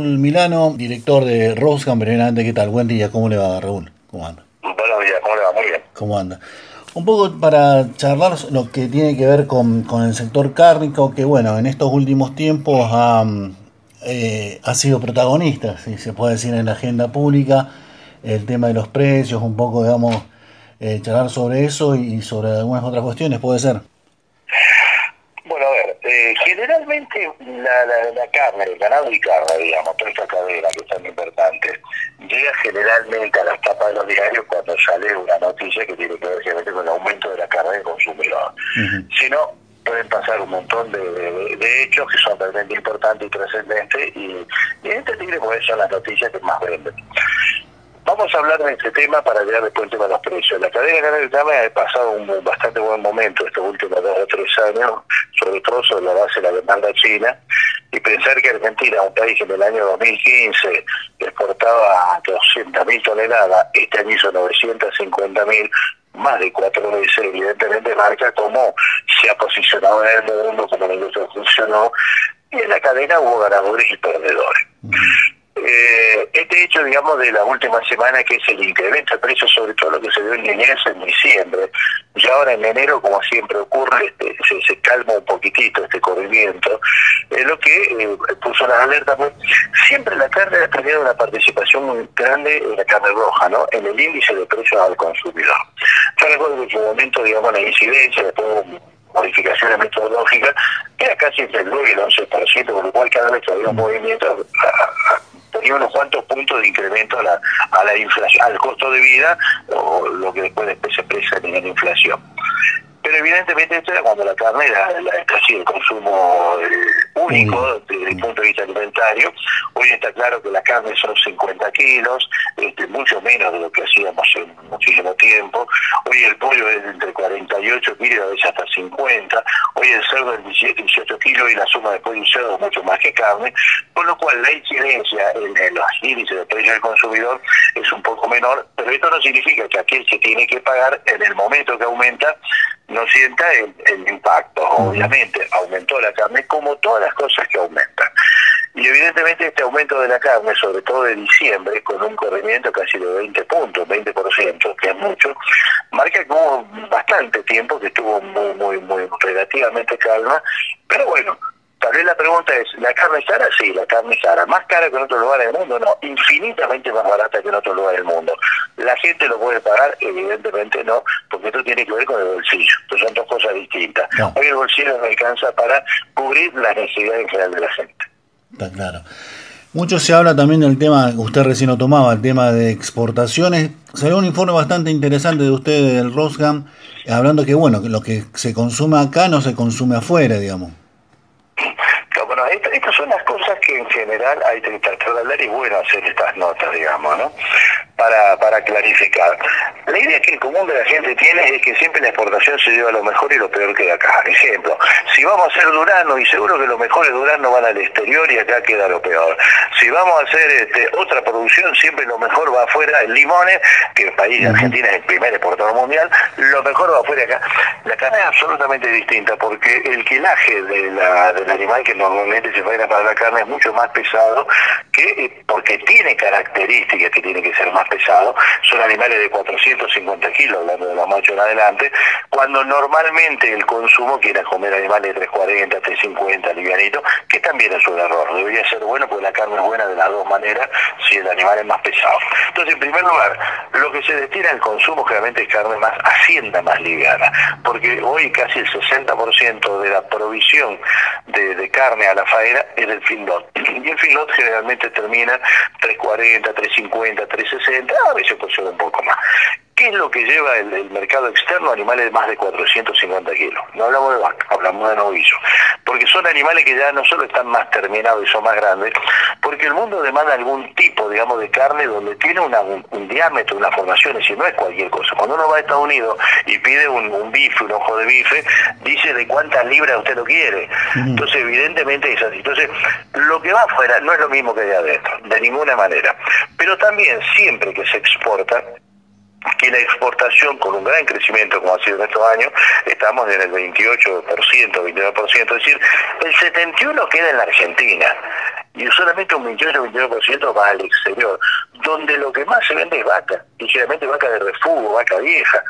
Raúl Milano, director de Roscan, primeramente, ¿qué tal? Buen día, ¿cómo le va, Raúl? ¿Cómo anda? Buenos días, ¿cómo le va? Muy bien. ¿Cómo anda? Un poco para charlar lo que tiene que ver con, el sector cárnico, que bueno, en estos últimos tiempos ha, eh, ha sido protagonista, si se puede decir, en la agenda pública, el tema de los precios, un poco, digamos, eh, charlar sobre eso y sobre algunas otras cuestiones, puede ser. Generalmente la, la, carne, el ganado y carne, digamos, toda esta cadena que es tan importante, llega generalmente a las tapas de los diarios cuando sale una noticia que tiene que ver con el aumento de la carne del consumidor. Si no, pueden pasar un montón de, hechos que son realmente importantes y trascendentes y, y entendible porque son las noticias que más venden. Vamos a hablar de este tema para llegar después al tema de los precios. La cadena canaria ha pasado un bastante buen momento estos últimos dos o tres años, sobre todo sobre la base de la demanda china, y pensar que Argentina, un país que en el año 2015 exportaba 200.000 toneladas, este año hizo 950.000, más de cuatro veces, evidentemente marca cómo se ha posicionado en el mundo, cómo la industria funcionó, y en la cadena hubo ganadores y perdedores. Este hecho, digamos, de la última semana, que es el incremento de precios, sobre todo lo que se dio en enero, en diciembre, y ahora en enero, como siempre ocurre, este, se, calma un poquitito este corrimiento, es lo que eh, puso las alertas. Pues, siempre la carne ha tenido una participación muy grande en la carne roja, ¿no? En el índice de precios al consumidor. Yo recuerdo que en su momento, digamos, la incidencia, después modificaciones metodológicas, era casi entre el 9 y el 11%, con lo cual cada vez que había un movimiento tenía unos cuantos puntos de incremento a la, a la inflación, al costo de vida, o lo que después, después se expresa en la inflación. Pero evidentemente esto era cuando la carne era casi el consumo eh, único desde el punto de vista alimentario. Hoy está claro que la carne son 50 kilos, este, mucho menos de lo que hacíamos en muchísimo tiempo. Hoy el pollo es entre 48 kilos, a veces hasta 50. Hoy el cerdo es 17, 18 kilos y la suma de pollo y cerdo es mucho más que carne. Por lo cual la incidencia en, los índices de precio del consumidor es un poco menor, pero esto no significa que aquel se tiene que pagar en el momento que aumenta no sienta el, impacto. Obviamente aumentó la carne como todas las cosas que aumentan. Y evidentemente este aumento de la carne, sobre todo de diciembre, con un corrimiento casi de 20 puntos, 20%, que es mucho, marca que hubo bastante tiempo que estuvo muy, muy, muy relativamente calma, pero bueno, Tal vez la pregunta es, ¿la carne es cara? Sí, la carne es cara. ¿Más cara que en otro lugar del mundo? No, infinitamente más barata que en otro lugar del mundo. ¿La gente lo puede pagar? Evidentemente no, porque esto tiene que ver con el bolsillo. Entonces son dos cosas distintas. Hoy el bolsillo no alcanza para cubrir las necesidades en general de la gente. Está claro. Mucho se habla también del tema, usted recién lo tomaba, el tema de exportaciones. Salió un informe bastante interesante de usted del Rosgam, hablando que, bueno, que lo que se consume acá no se consume afuera, digamos estas son las cosas que en general hay que tratar de hablar y bueno hacer estas notas, digamos, ¿no? Para, para clarificar. La idea que el común de la gente tiene es que siempre la exportación se lleva lo mejor y lo peor que de acá. Ejemplo, si vamos a hacer Durano, y seguro que los mejores Durano van al exterior y acá queda lo peor. Si vamos a hacer este, otra producción, siempre lo mejor va afuera, en limones, que el país de Argentina es el primer exportador mundial, lo mejor va afuera acá. La carne es absolutamente distinta porque el quilaje de la, del animal que normalmente se faena para la carne es mucho más pesado que eh, porque tiene características que tiene que ser más pesado. Son animales de 450 kilos, hablando de los machos en adelante, cuando normalmente el consumo quiere comer animales de 340, 350, livianitos, que también es un error. Debería ser bueno porque la carne es buena de las dos maneras si el animal es más pesado. Entonces, en primer lugar, lo que se destina al consumo generalmente es carne más hacienda más liviana, porque hoy casi el 60% de la provisión de, carne a la faena es del finlot. Y el finlot generalmente termina 340, 350, 360, a veces puede ser un poco. ¿Qué es lo que lleva el, mercado externo? Animales de más de 450 kilos. No hablamos de vaca, hablamos de novillo. Porque son animales que ya no solo están más terminados y son más grandes, porque el mundo demanda algún tipo, digamos, de carne donde tiene un, diámetro, una formación, es decir, no es cualquier cosa. Cuando uno va a Estados Unidos y pide un, bife, un ojo de bife, dice de cuántas libras usted lo quiere. Entonces, evidentemente es así. Entonces, lo que va afuera no es lo mismo que de adentro, de ninguna manera. Pero también, siempre que se exporta, que la exportación con un gran crecimiento como ha sido en estos años, estamos en el 28%, 29%, es decir, el 71% queda en la Argentina y solamente un 28 o 29% va al exterior, donde lo que más se vende es vaca, y generalmente vaca de refugio, vaca vieja.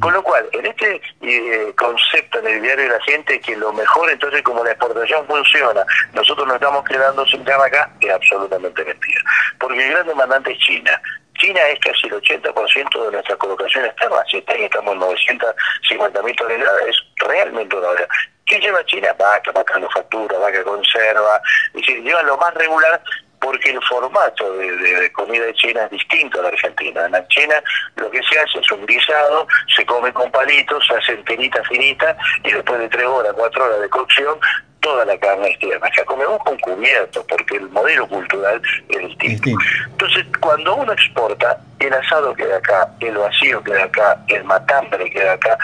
Con lo cual, en este eh, concepto en el diario de la gente, que lo mejor entonces como la exportación funciona, nosotros nos estamos quedando sin carne acá, es absolutamente mentira. Porque el gran demandante es China. China es casi el 80% de nuestras colocaciones externas. Si está ahí estamos en 950 mil toneladas, es realmente una hora. ¿Qué lleva China? Vaca, vaca manufactura, vaca conserva, es decir, lleva lo más regular porque el formato de, comida de China es distinto a la Argentina. En la China lo que se hace es un guisado, se come con palitos, se hace enterita finita y después de tres horas, cuatro horas de cocción, toda la carne es tierna. Acá comemos con cubierto porque el modelo cultural es distinto. Entonces, cuando uno exporta, el asado queda acá, el vacío queda acá, el matambre queda acá,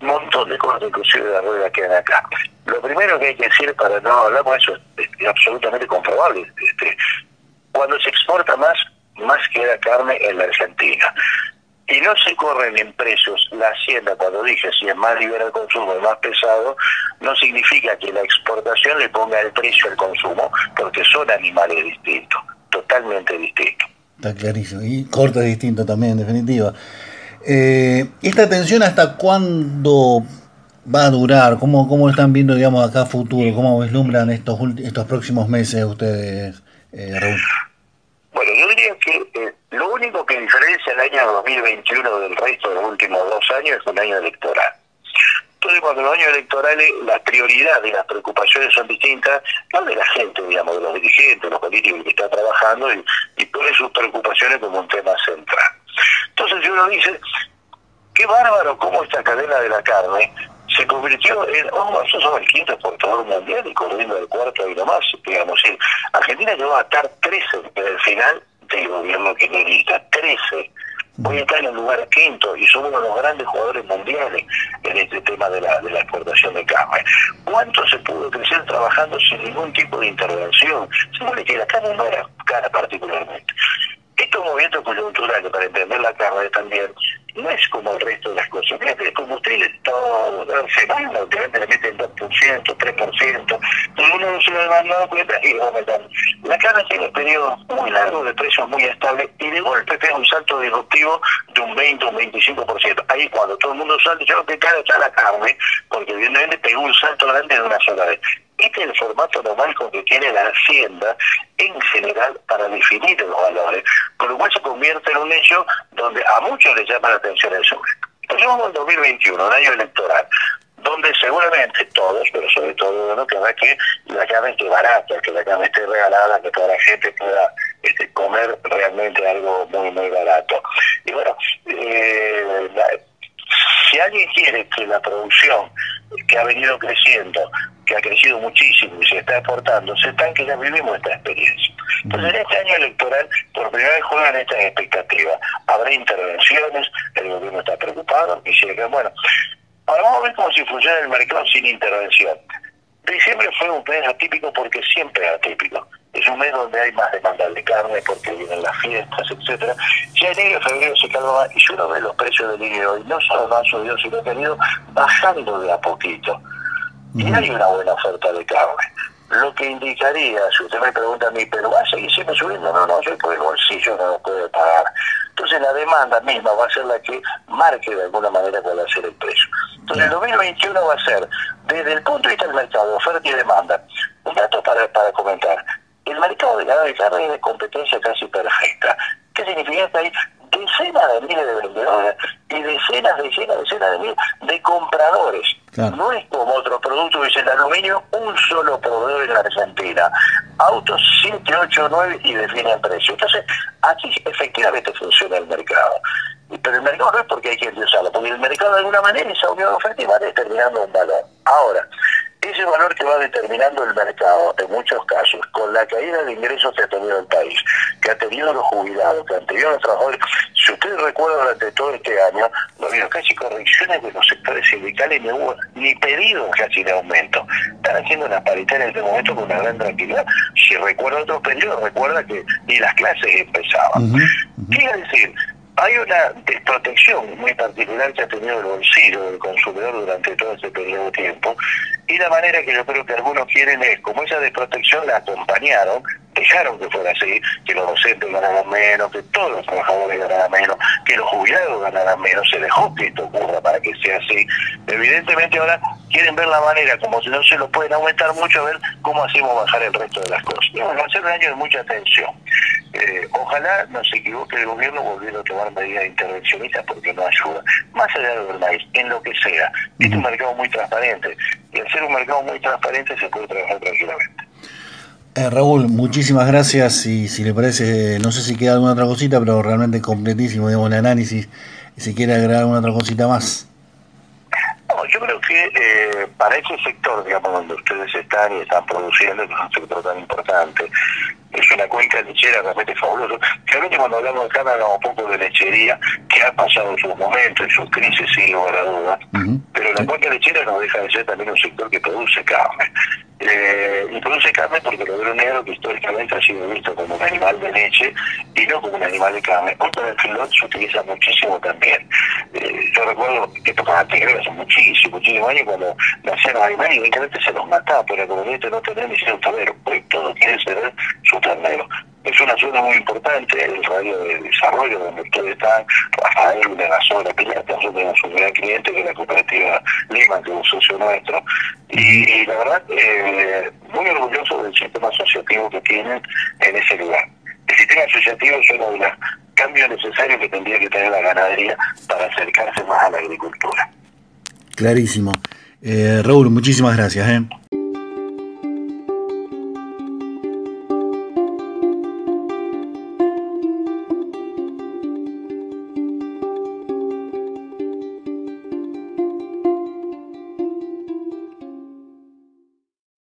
un montón de cosas, inclusive de la rueda quedan acá. Lo primero que hay que decir para no hablar, con eso es, absolutamente comprobable. Este, cuando se exporta más, más queda carne en la Argentina. Y no se corren en precios. La hacienda, cuando dije si es más liberal el consumo y más pesado, no significa que la exportación le ponga el precio al consumo, porque son animales distintos, totalmente distintos. Está clarísimo. Y corte distinto también, en definitiva. Eh, ¿Esta tensión hasta cuándo va a durar? ¿Cómo, cómo están viendo, digamos, acá futuro? ¿Cómo vislumbran estos, estos próximos meses ustedes, eh, Raúl? Bueno, yo diría que eh, lo único que diferencia el año 2021 del resto de los últimos dos años es un año electoral. Entonces, cuando los años electorales, las prioridades y las preocupaciones son distintas, no de la gente, digamos, de los dirigentes, los políticos que están trabajando y, y ponen sus preocupaciones como un tema central. Entonces uno dice, qué bárbaro cómo esta cadena de la carne se convirtió en, oh, nosotros somos el quinto exportador mundial y corriendo el cuarto ahí nomás, digamos. Argentina llegó a estar 13 en el final del gobierno que necesita, 13. Hoy está en el lugar quinto y somos uno de los grandes jugadores mundiales en este tema de la, de la exportación de carne. ¿Cuánto se pudo crecer trabajando sin ningún tipo de intervención? Se que la carne no era cara particularmente. Estos movimientos coyunturales, para entender la carne también, no es como el resto de las cosas. Fíjate, como ustedes todas las semanas, obviamente le meten 2%, 3%, pero uno no se lo ha dado cuenta y va aumentando. La carne tiene periodos muy largos de precios muy estables y de golpe pega un salto disruptivo de un 20 o un 25%. Ahí cuando todo el mundo salta, yo que cara está la carne, porque evidentemente pegó un salto grande de una sola vez. Este es el formato normal con que tiene la Hacienda en general para definir los valores, con lo cual se convierte en un hecho donde a muchos les llama la atención sur. Entonces vamos al 2021, un año electoral, donde seguramente todos, pero sobre todo uno querrá que la carne esté barata, que la carne esté regalada, que toda la gente pueda este, comer realmente algo muy, muy barato. Y bueno, eh, si alguien quiere que la producción que ha venido creciendo que ha crecido muchísimo y se está exportando, se están que ya vivimos esta experiencia. Entonces, en este año electoral, por primera vez juegan estas expectativas. Habrá intervenciones, el gobierno está preocupado, y sigue, bueno, ahora vamos a ver cómo se funciona el mercado sin intervención. Diciembre fue un mes atípico porque siempre es atípico. Es un mes donde hay más demanda de carne porque vienen las fiestas, etcétera. Ya enero y febrero se calma y yo no veo los precios del niño hoy, no solo no han subido, sino que han ido bajando de a poquito y hay una buena oferta de carne. Lo que indicaría, si usted me pregunta a mí, ¿pero va a seguir siempre subiendo? No, no, yo por el bolsillo no lo puedo pagar. Entonces la demanda misma va a ser la que marque de alguna manera cuál va a ser el precio. Entonces el 2021 va a ser, desde el punto de vista del mercado, de oferta y demanda, un dato para, para comentar. El mercado de la carne es de competencia casi perfecta. ¿Qué significa que hay decenas de miles de vendedores y decenas, decenas, decenas de miles de compradores? No es como otro producto que es el aluminio, un solo proveedor en la Argentina. Autos 7, 8, 9 y definen precio. Entonces, aquí efectivamente funciona el mercado. Pero el mercado no es porque hay que usarlo, porque el mercado de alguna manera esa unión oferta va determinando un valor. Ahora, ese valor que va determinando el mercado, en muchos casos, con la caída de ingresos que ha tenido el país, que ha tenido los jubilados, que han tenido los trabajadores, si ustedes recuerdan durante todo este año, no habido casi correcciones de los sectores sindicales, ni hubo ni pedidos casi de aumento. Están haciendo una paritaria en este momento con una gran tranquilidad. Si recuerda otros periodos, recuerda que ni las clases empezaban. Quiere decir, hay una desprotección muy particular que ha tenido el bolsillo del consumidor durante todo ese periodo de tiempo y la manera que yo creo que algunos quieren es, como esa desprotección la acompañaron dejaron que fuera así, que los docentes ganaran menos, que todos los trabajadores ganaran menos, que los jubilados ganaran menos, se dejó que esto ocurra para que sea así. Evidentemente ahora quieren ver la manera, como si no se lo pueden aumentar mucho, a ver cómo hacemos bajar el resto de las cosas. Y bueno, va a ser un año de mucha atención. Eh, ojalá no se equivoque el gobierno volviendo a tomar medidas intervencionistas porque no ayuda. Más allá del maíz, en lo que sea. Este es un mercado muy transparente. Y al ser un mercado muy transparente se puede trabajar tranquilamente. Eh, Raúl, muchísimas gracias y si le parece, no sé si queda alguna otra cosita, pero realmente completísimo, digamos, el análisis. Si quiere agregar alguna otra cosita más. No, yo creo que eh, para ese sector, digamos, donde ustedes están y están produciendo, que es un sector tan importante, es una cuenca lechera realmente fabulosa. Realmente cuando hablamos de carne hablamos un poco de lechería, que ha pasado en sus momentos, en sus crisis, sin lugar a dudas, pero la cuenca lechera no deja de ser también un sector que produce carne. Eh, y produce carne porque el lodero negro que históricamente ha sido visto como un animal de leche y no como un animal de carne. Otro del filón se utiliza muchísimo también. Eh, yo recuerdo épocas anteriores, hace muchísimos, muchísimos años, cuando nacían animales y evidentemente se los mataba, pero como este no tener ni ser un ternero, pues todo quiere ser su ternero. Es una zona muy importante, el radio de desarrollo donde ustedes están, Rafael de la zona Piñata, nosotros tenemos un gran cliente que es la cooperativa Lima, que es un socio nuestro, y la verdad, eh, muy orgulloso del sistema asociativo que tienen en ese lugar. El sistema asociativo es uno de los cambios necesarios que tendría que tener la ganadería para acercarse más a la agricultura. Clarísimo. Eh, Raúl, muchísimas gracias. ¿eh?